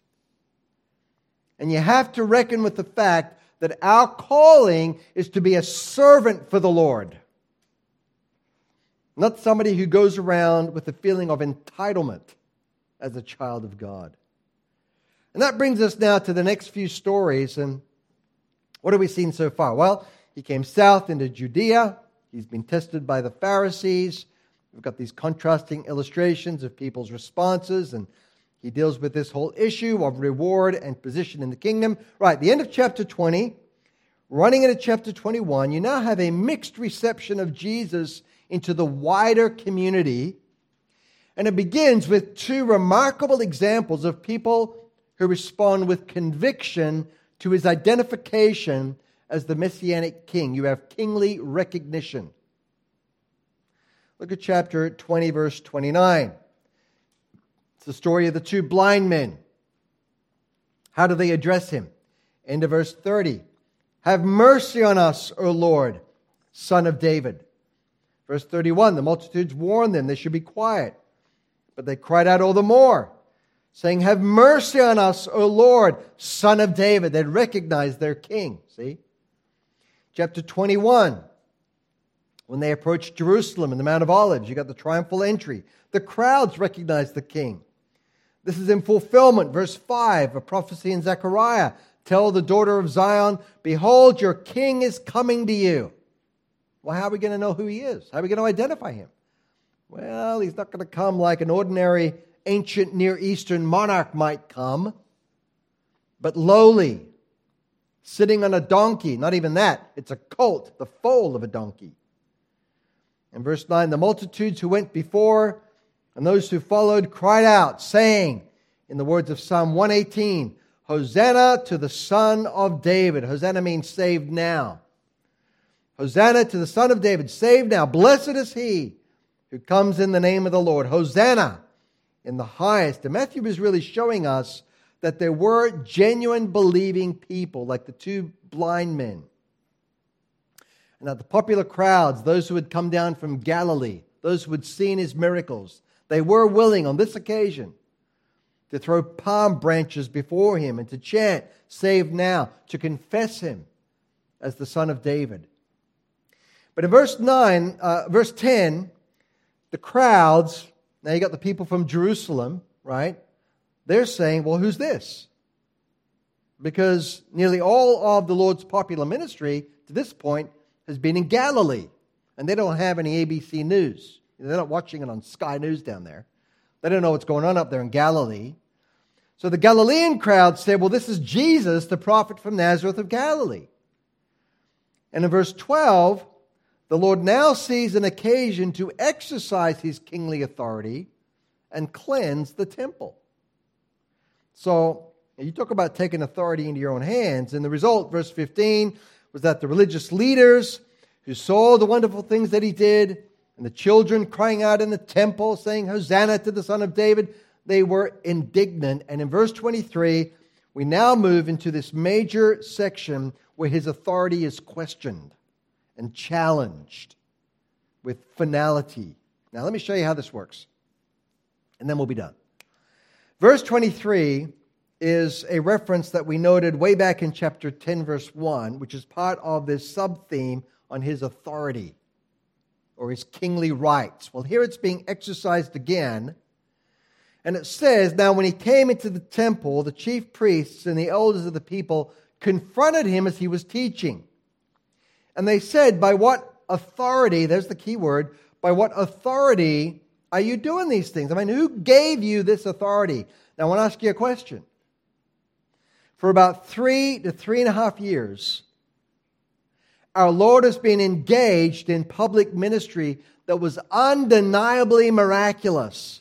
And you have to reckon with the fact that our calling is to be a servant for the Lord, not somebody who goes around with a feeling of entitlement as a child of God. And that brings us now to the next few stories. And what have we seen so far? Well, He came south into Judea. He's been tested by the Pharisees. We've got these contrasting illustrations of people's responses, and he deals with this whole issue of reward and position in the kingdom. Right, the end of chapter 20, running into chapter 21, you now have a mixed reception of Jesus into the wider community. And it begins with two remarkable examples of people who respond with conviction to his identification as the messianic king. You have kingly recognition. Look at chapter 20, verse 29. It's the story of the two blind men. How do they address him? End of verse 30. Have mercy on us, O Lord, son of David. Verse 31 The multitudes warned them they should be quiet, but they cried out all the more, saying, Have mercy on us, O Lord, son of David. They recognized their king. See? Chapter 21 when they approached Jerusalem and the Mount of Olives, you got the triumphal entry. The crowds recognized the king. This is in fulfillment, verse 5, a prophecy in Zechariah. Tell the daughter of Zion, Behold, your king is coming to you. Well, how are we going to know who he is? How are we going to identify him? Well, he's not going to come like an ordinary ancient Near Eastern monarch might come, but lowly, sitting on a donkey. Not even that, it's a colt, the foal of a donkey. In verse 9, the multitudes who went before and those who followed cried out, saying, in the words of Psalm 118, Hosanna to the Son of David. Hosanna means saved now. Hosanna to the Son of David, saved now. Blessed is he who comes in the name of the Lord. Hosanna in the highest. And Matthew is really showing us that there were genuine believing people, like the two blind men and that the popular crowds, those who had come down from Galilee, those who had seen his miracles, they were willing on this occasion to throw palm branches before him and to chant, Save now, to confess him as the Son of David. But in verse 9, uh, verse 10, the crowds, now you got the people from Jerusalem, right? They're saying, Well, who's this? Because nearly all of the Lord's popular ministry to this point has been in Galilee, and they don't have any ABC news. They're not watching it on Sky News down there. They don't know what's going on up there in Galilee. So the Galilean crowd said, Well, this is Jesus, the prophet from Nazareth of Galilee. And in verse 12, the Lord now sees an occasion to exercise his kingly authority and cleanse the temple. So you talk about taking authority into your own hands, and the result, verse 15, was that the religious leaders who saw the wonderful things that he did, and the children crying out in the temple, saying, Hosanna to the Son of David, they were indignant. And in verse 23, we now move into this major section where his authority is questioned and challenged with finality. Now, let me show you how this works, and then we'll be done. Verse 23 is a reference that we noted way back in chapter 10, verse 1, which is part of this sub theme on his authority or his kingly rights. Well, here it's being exercised again. And it says, Now when he came into the temple, the chief priests and the elders of the people confronted him as he was teaching. And they said, By what authority, there's the key word, by what authority are you doing these things? I mean, who gave you this authority? Now I want to ask you a question for about three to three and a half years, our Lord has been engaged in public ministry that was undeniably miraculous.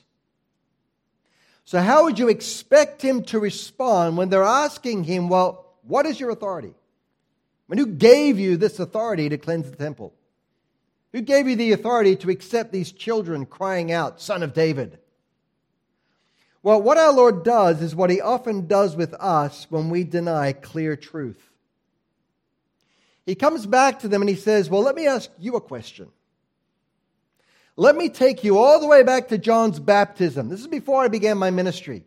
So, how would you expect him to respond when they're asking him, Well, what is your authority? I mean, who gave you this authority to cleanse the temple? Who gave you the authority to accept these children crying out, Son of David? Well, what our Lord does is what he often does with us when we deny clear truth. He comes back to them and he says, Well, let me ask you a question. Let me take you all the way back to John's baptism. This is before I began my ministry.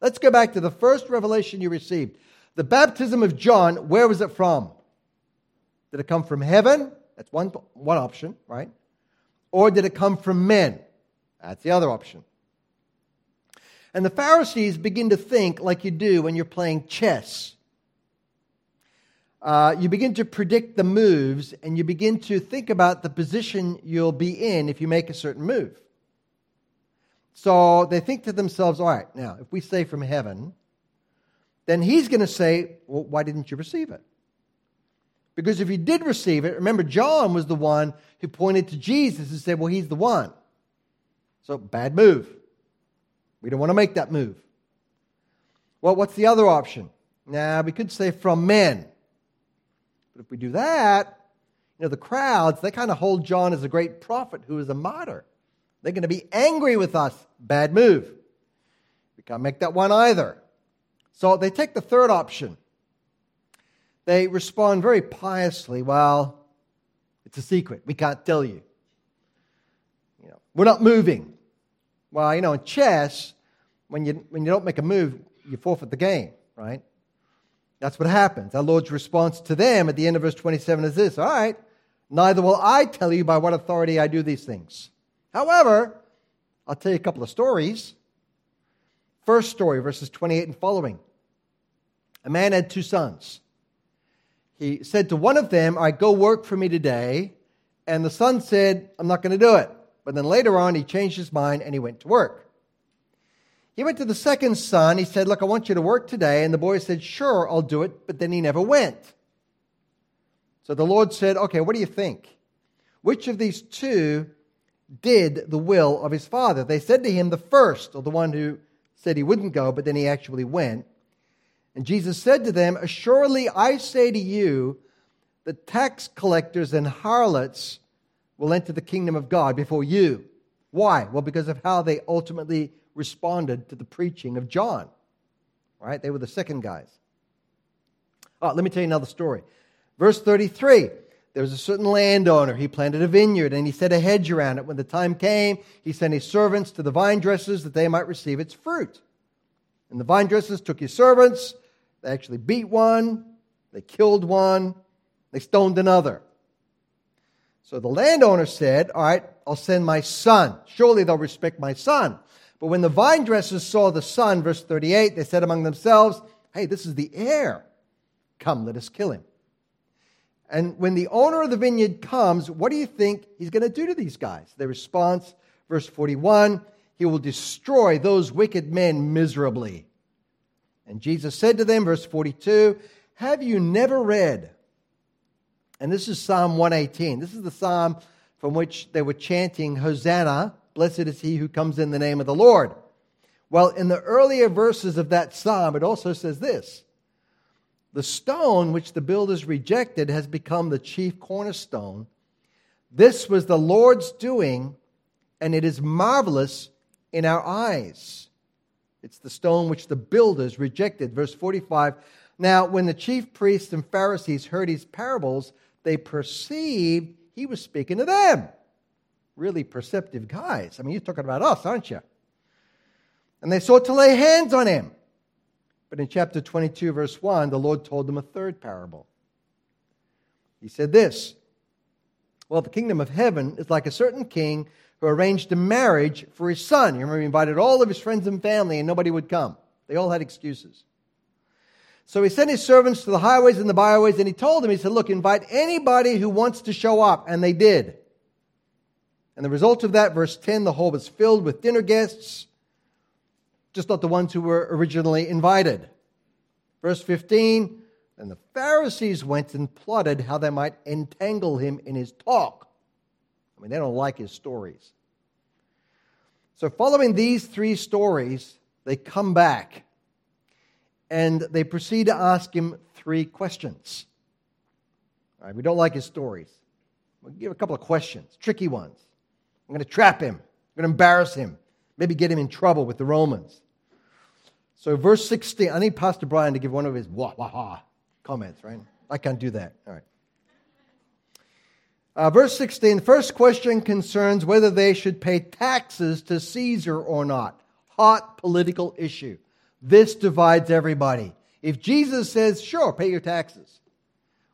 Let's go back to the first revelation you received. The baptism of John, where was it from? Did it come from heaven? That's one, one option, right? Or did it come from men? That's the other option. And the Pharisees begin to think like you do when you're playing chess. uh, you begin to predict the moves and you begin to think about the position you'll be in if you make a certain move. So they think to themselves, all right, now, if we say from heaven, then he's going to say, well, why didn't you receive it? Because if you did receive it, remember, John was the one who pointed to Jesus and said, well, he's the one. So, bad move. We don't want to make that move. Well, what's the other option? Now, we could say from men. But if we do that, you know, the crowds, they kind of hold John as a great prophet who is a martyr. They're going to be angry with us. Bad move. We can't make that one either. So they take the third option. They respond very piously, well, it's a secret. We can't tell you. You know, we're not moving. Well, you know, in chess, when you, when you don't make a move, you forfeit the game, right? That's what happens. Our Lord's response to them at the end of verse 27 is this All right, neither will I tell you by what authority I do these things. However, I'll tell you a couple of stories. First story, verses 28 and following. A man had two sons. He said to one of them, right, go work for me today. And the son said, I'm not going to do it. But then later on, he changed his mind and he went to work. He went to the second son. He said, Look, I want you to work today. And the boy said, Sure, I'll do it. But then he never went. So the Lord said, Okay, what do you think? Which of these two did the will of his father? They said to him, The first, or the one who said he wouldn't go, but then he actually went. And Jesus said to them, Assuredly, I say to you, the tax collectors and harlots will enter the kingdom of God before you. Why? Well, because of how they ultimately responded to the preaching of John. Right? They were the second guys. Oh, let me tell you another story. Verse 33 there was a certain landowner. He planted a vineyard and he set a hedge around it. When the time came, he sent his servants to the vine dressers that they might receive its fruit. And the vine dressers took his servants. They actually beat one, they killed one, they stoned another. So the landowner said, All right, I'll send my son. Surely they'll respect my son. But when the vine dressers saw the son, verse 38, they said among themselves, Hey, this is the heir. Come, let us kill him. And when the owner of the vineyard comes, what do you think he's going to do to these guys? Their response, verse 41, he will destroy those wicked men miserably. And Jesus said to them, verse 42, Have you never read? And this is Psalm 118. This is the psalm from which they were chanting, Hosanna Blessed is he who comes in the name of the Lord. Well, in the earlier verses of that psalm, it also says this The stone which the builders rejected has become the chief cornerstone. This was the Lord's doing, and it is marvelous in our eyes. It's the stone which the builders rejected. Verse 45 Now, when the chief priests and Pharisees heard his parables, they perceived he was speaking to them really perceptive guys. I mean, you're talking about us, aren't you? And they sought to lay hands on him. But in chapter 22, verse 1, the Lord told them a third parable. He said this Well, the kingdom of heaven is like a certain king who arranged a marriage for his son. You remember, he invited all of his friends and family, and nobody would come. They all had excuses. So he sent his servants to the highways and the byways, and he told them, He said, Look, invite anybody who wants to show up. And they did. And the result of that, verse 10, the hall was filled with dinner guests, just not the ones who were originally invited. Verse 15, and the Pharisees went and plotted how they might entangle him in his talk. Mean, they don't like his stories. So, following these three stories, they come back and they proceed to ask him three questions. All right, we don't like his stories. We'll give a couple of questions, tricky ones. I'm going to trap him. I'm going to embarrass him. Maybe get him in trouble with the Romans. So, verse 16, I need Pastor Brian to give one of his wah wah ha comments, right? I can't do that. All right. Uh, verse 16, the first question concerns whether they should pay taxes to Caesar or not. Hot political issue. This divides everybody. If Jesus says, sure, pay your taxes,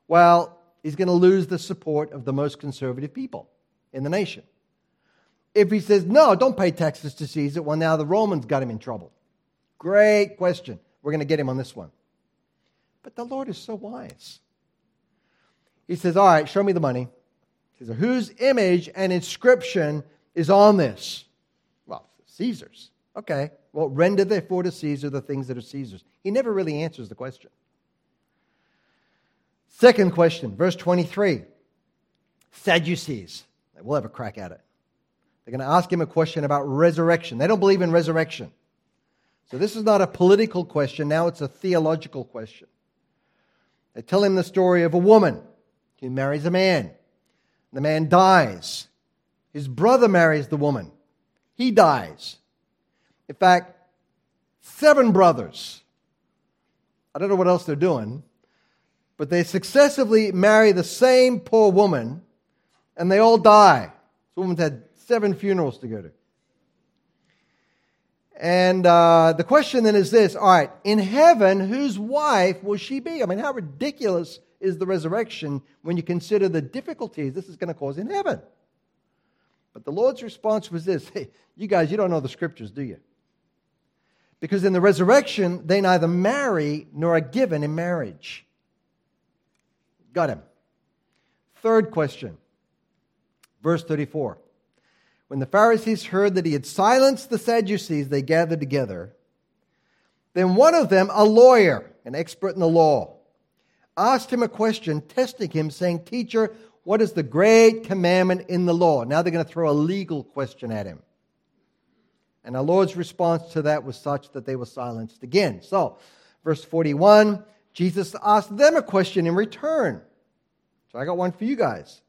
well, he's going to lose the support of the most conservative people in the nation. If he says, no, don't pay taxes to Caesar, well, now the Romans got him in trouble. Great question. We're going to get him on this one. But the Lord is so wise. he says, All right, show me the money. Whose image and inscription is on this? Well, Caesar's. Okay. Well, render therefore to Caesar the things that are Caesar's. He never really answers the question. Second question, verse 23. Sadducees. We'll have a crack at it. They're going to ask him a question about resurrection. They don't believe in resurrection. So this is not a political question, now it's a theological question. They tell him the story of a woman who marries a man. The man dies. His brother marries the woman. He dies. In fact, seven brothers. I don't know what else they're doing, but they successively marry the same poor woman, and they all die. This woman's had seven funerals to go to. And uh, the question then is this all right, in heaven, whose wife will she be? I mean, how ridiculous is the resurrection when you consider the difficulties this is going to cause in heaven? But the Lord's response was this hey, you guys, you don't know the scriptures, do you? Because in the resurrection, they neither marry nor are given in marriage. Got him. Third question, verse 34. When the Pharisees heard that he had silenced the Sadducees, they gathered together. Then one of them, a lawyer, an expert in the law, asked him a question, testing him, saying, Teacher, what is the great commandment in the law? Now they're going to throw a legal question at him. And our Lord's response to that was such that they were silenced again. So, verse 41, Jesus asked them a question in return. So I got one for you guys.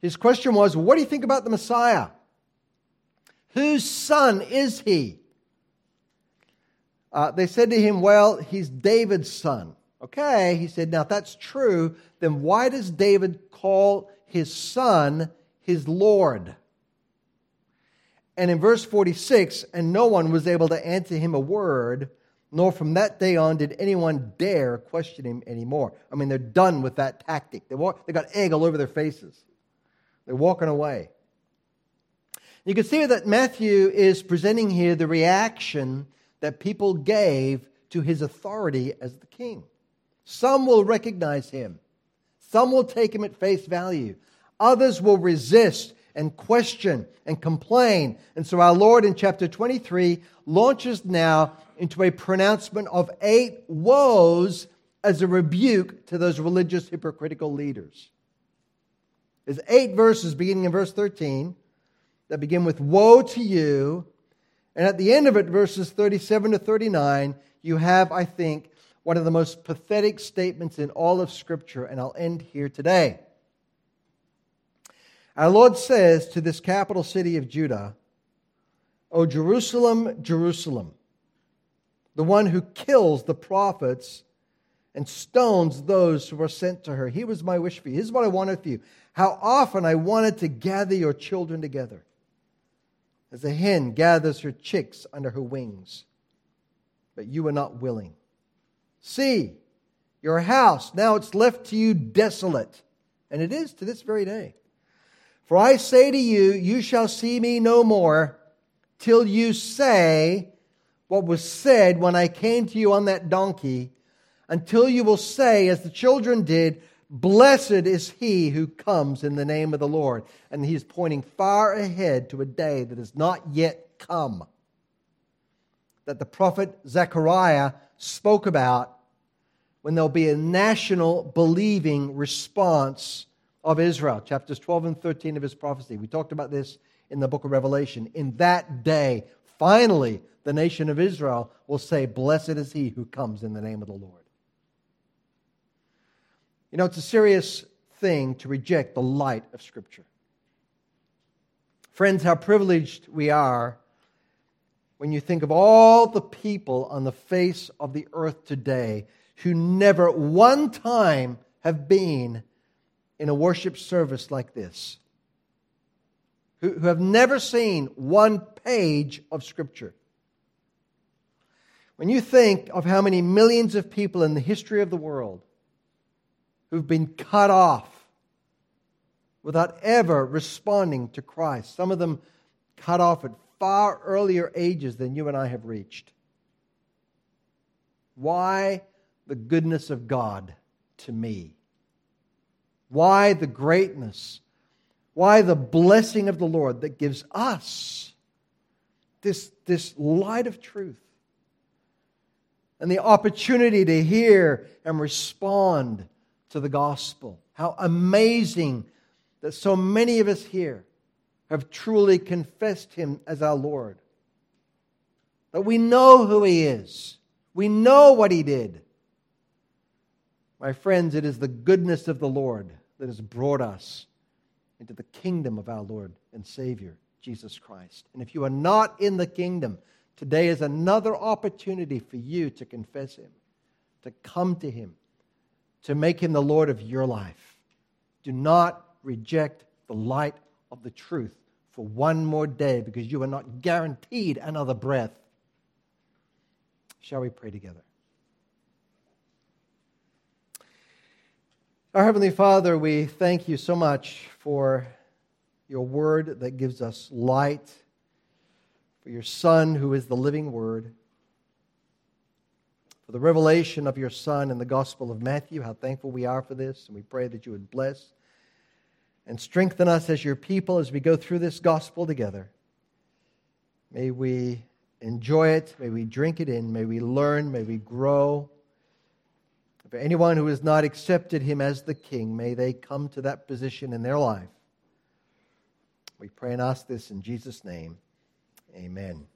His question was, What do you think about the Messiah? Whose son is he? Uh, they said to him, Well, he's David's son. Okay, he said, Now, if that's true, then why does David call his son his Lord? And in verse 46, and no one was able to answer him a word, nor from that day on did anyone dare question him anymore. I mean, they're done with that tactic. They, walk, they got egg all over their faces. They're walking away. You can see that Matthew is presenting here the reaction that people gave to his authority as the king. Some will recognize him, some will take him at face value, others will resist and question and complain. And so our Lord in chapter 23 launches now into a pronouncement of eight woes as a rebuke to those religious hypocritical leaders. There's eight verses beginning in verse 13 that begin with Woe to you. And at the end of it, verses 37 to 39, you have, I think, one of the most pathetic statements in all of Scripture. And I'll end here today. Our Lord says to this capital city of Judah, O Jerusalem, Jerusalem, the one who kills the prophets and stones those who are sent to her. Here was my wish for you. Here's what I wanted for you. How often I wanted to gather your children together, as a hen gathers her chicks under her wings, but you were not willing. See, your house, now it's left to you desolate, and it is to this very day. For I say to you, you shall see me no more till you say what was said when I came to you on that donkey, until you will say, as the children did, Blessed is he who comes in the name of the Lord. And he's pointing far ahead to a day that has not yet come. That the prophet Zechariah spoke about when there'll be a national believing response of Israel, chapters 12 and 13 of his prophecy. We talked about this in the book of Revelation. In that day, finally, the nation of Israel will say, Blessed is he who comes in the name of the Lord. You know, it's a serious thing to reject the light of Scripture. Friends, how privileged we are when you think of all the people on the face of the earth today who never one time have been in a worship service like this, who, who have never seen one page of Scripture. When you think of how many millions of people in the history of the world who've been cut off without ever responding to Christ, some of them cut off at far earlier ages than you and I have reached. Why the goodness of God to me? Why the greatness? Why the blessing of the Lord that gives us this, this light of truth and the opportunity to hear and respond to the gospel? How amazing that so many of us here have truly confessed him as our Lord. That we know who he is, we know what he did. My friends, it is the goodness of the Lord that has brought us into the kingdom of our Lord and Savior, Jesus Christ. And if you are not in the kingdom, today is another opportunity for you to confess him, to come to him, to make him the Lord of your life. Do not reject the light of the truth for one more day because you are not guaranteed another breath. Shall we pray together? Our Heavenly Father, we thank you so much for your word that gives us light, for your Son who is the living word, for the revelation of your Son in the Gospel of Matthew. How thankful we are for this, and we pray that you would bless and strengthen us as your people as we go through this gospel together. May we enjoy it. May we drink it in. May we learn. May we grow. For anyone who has not accepted him as the king, may they come to that position in their life. We pray and ask this in Jesus' name. Amen.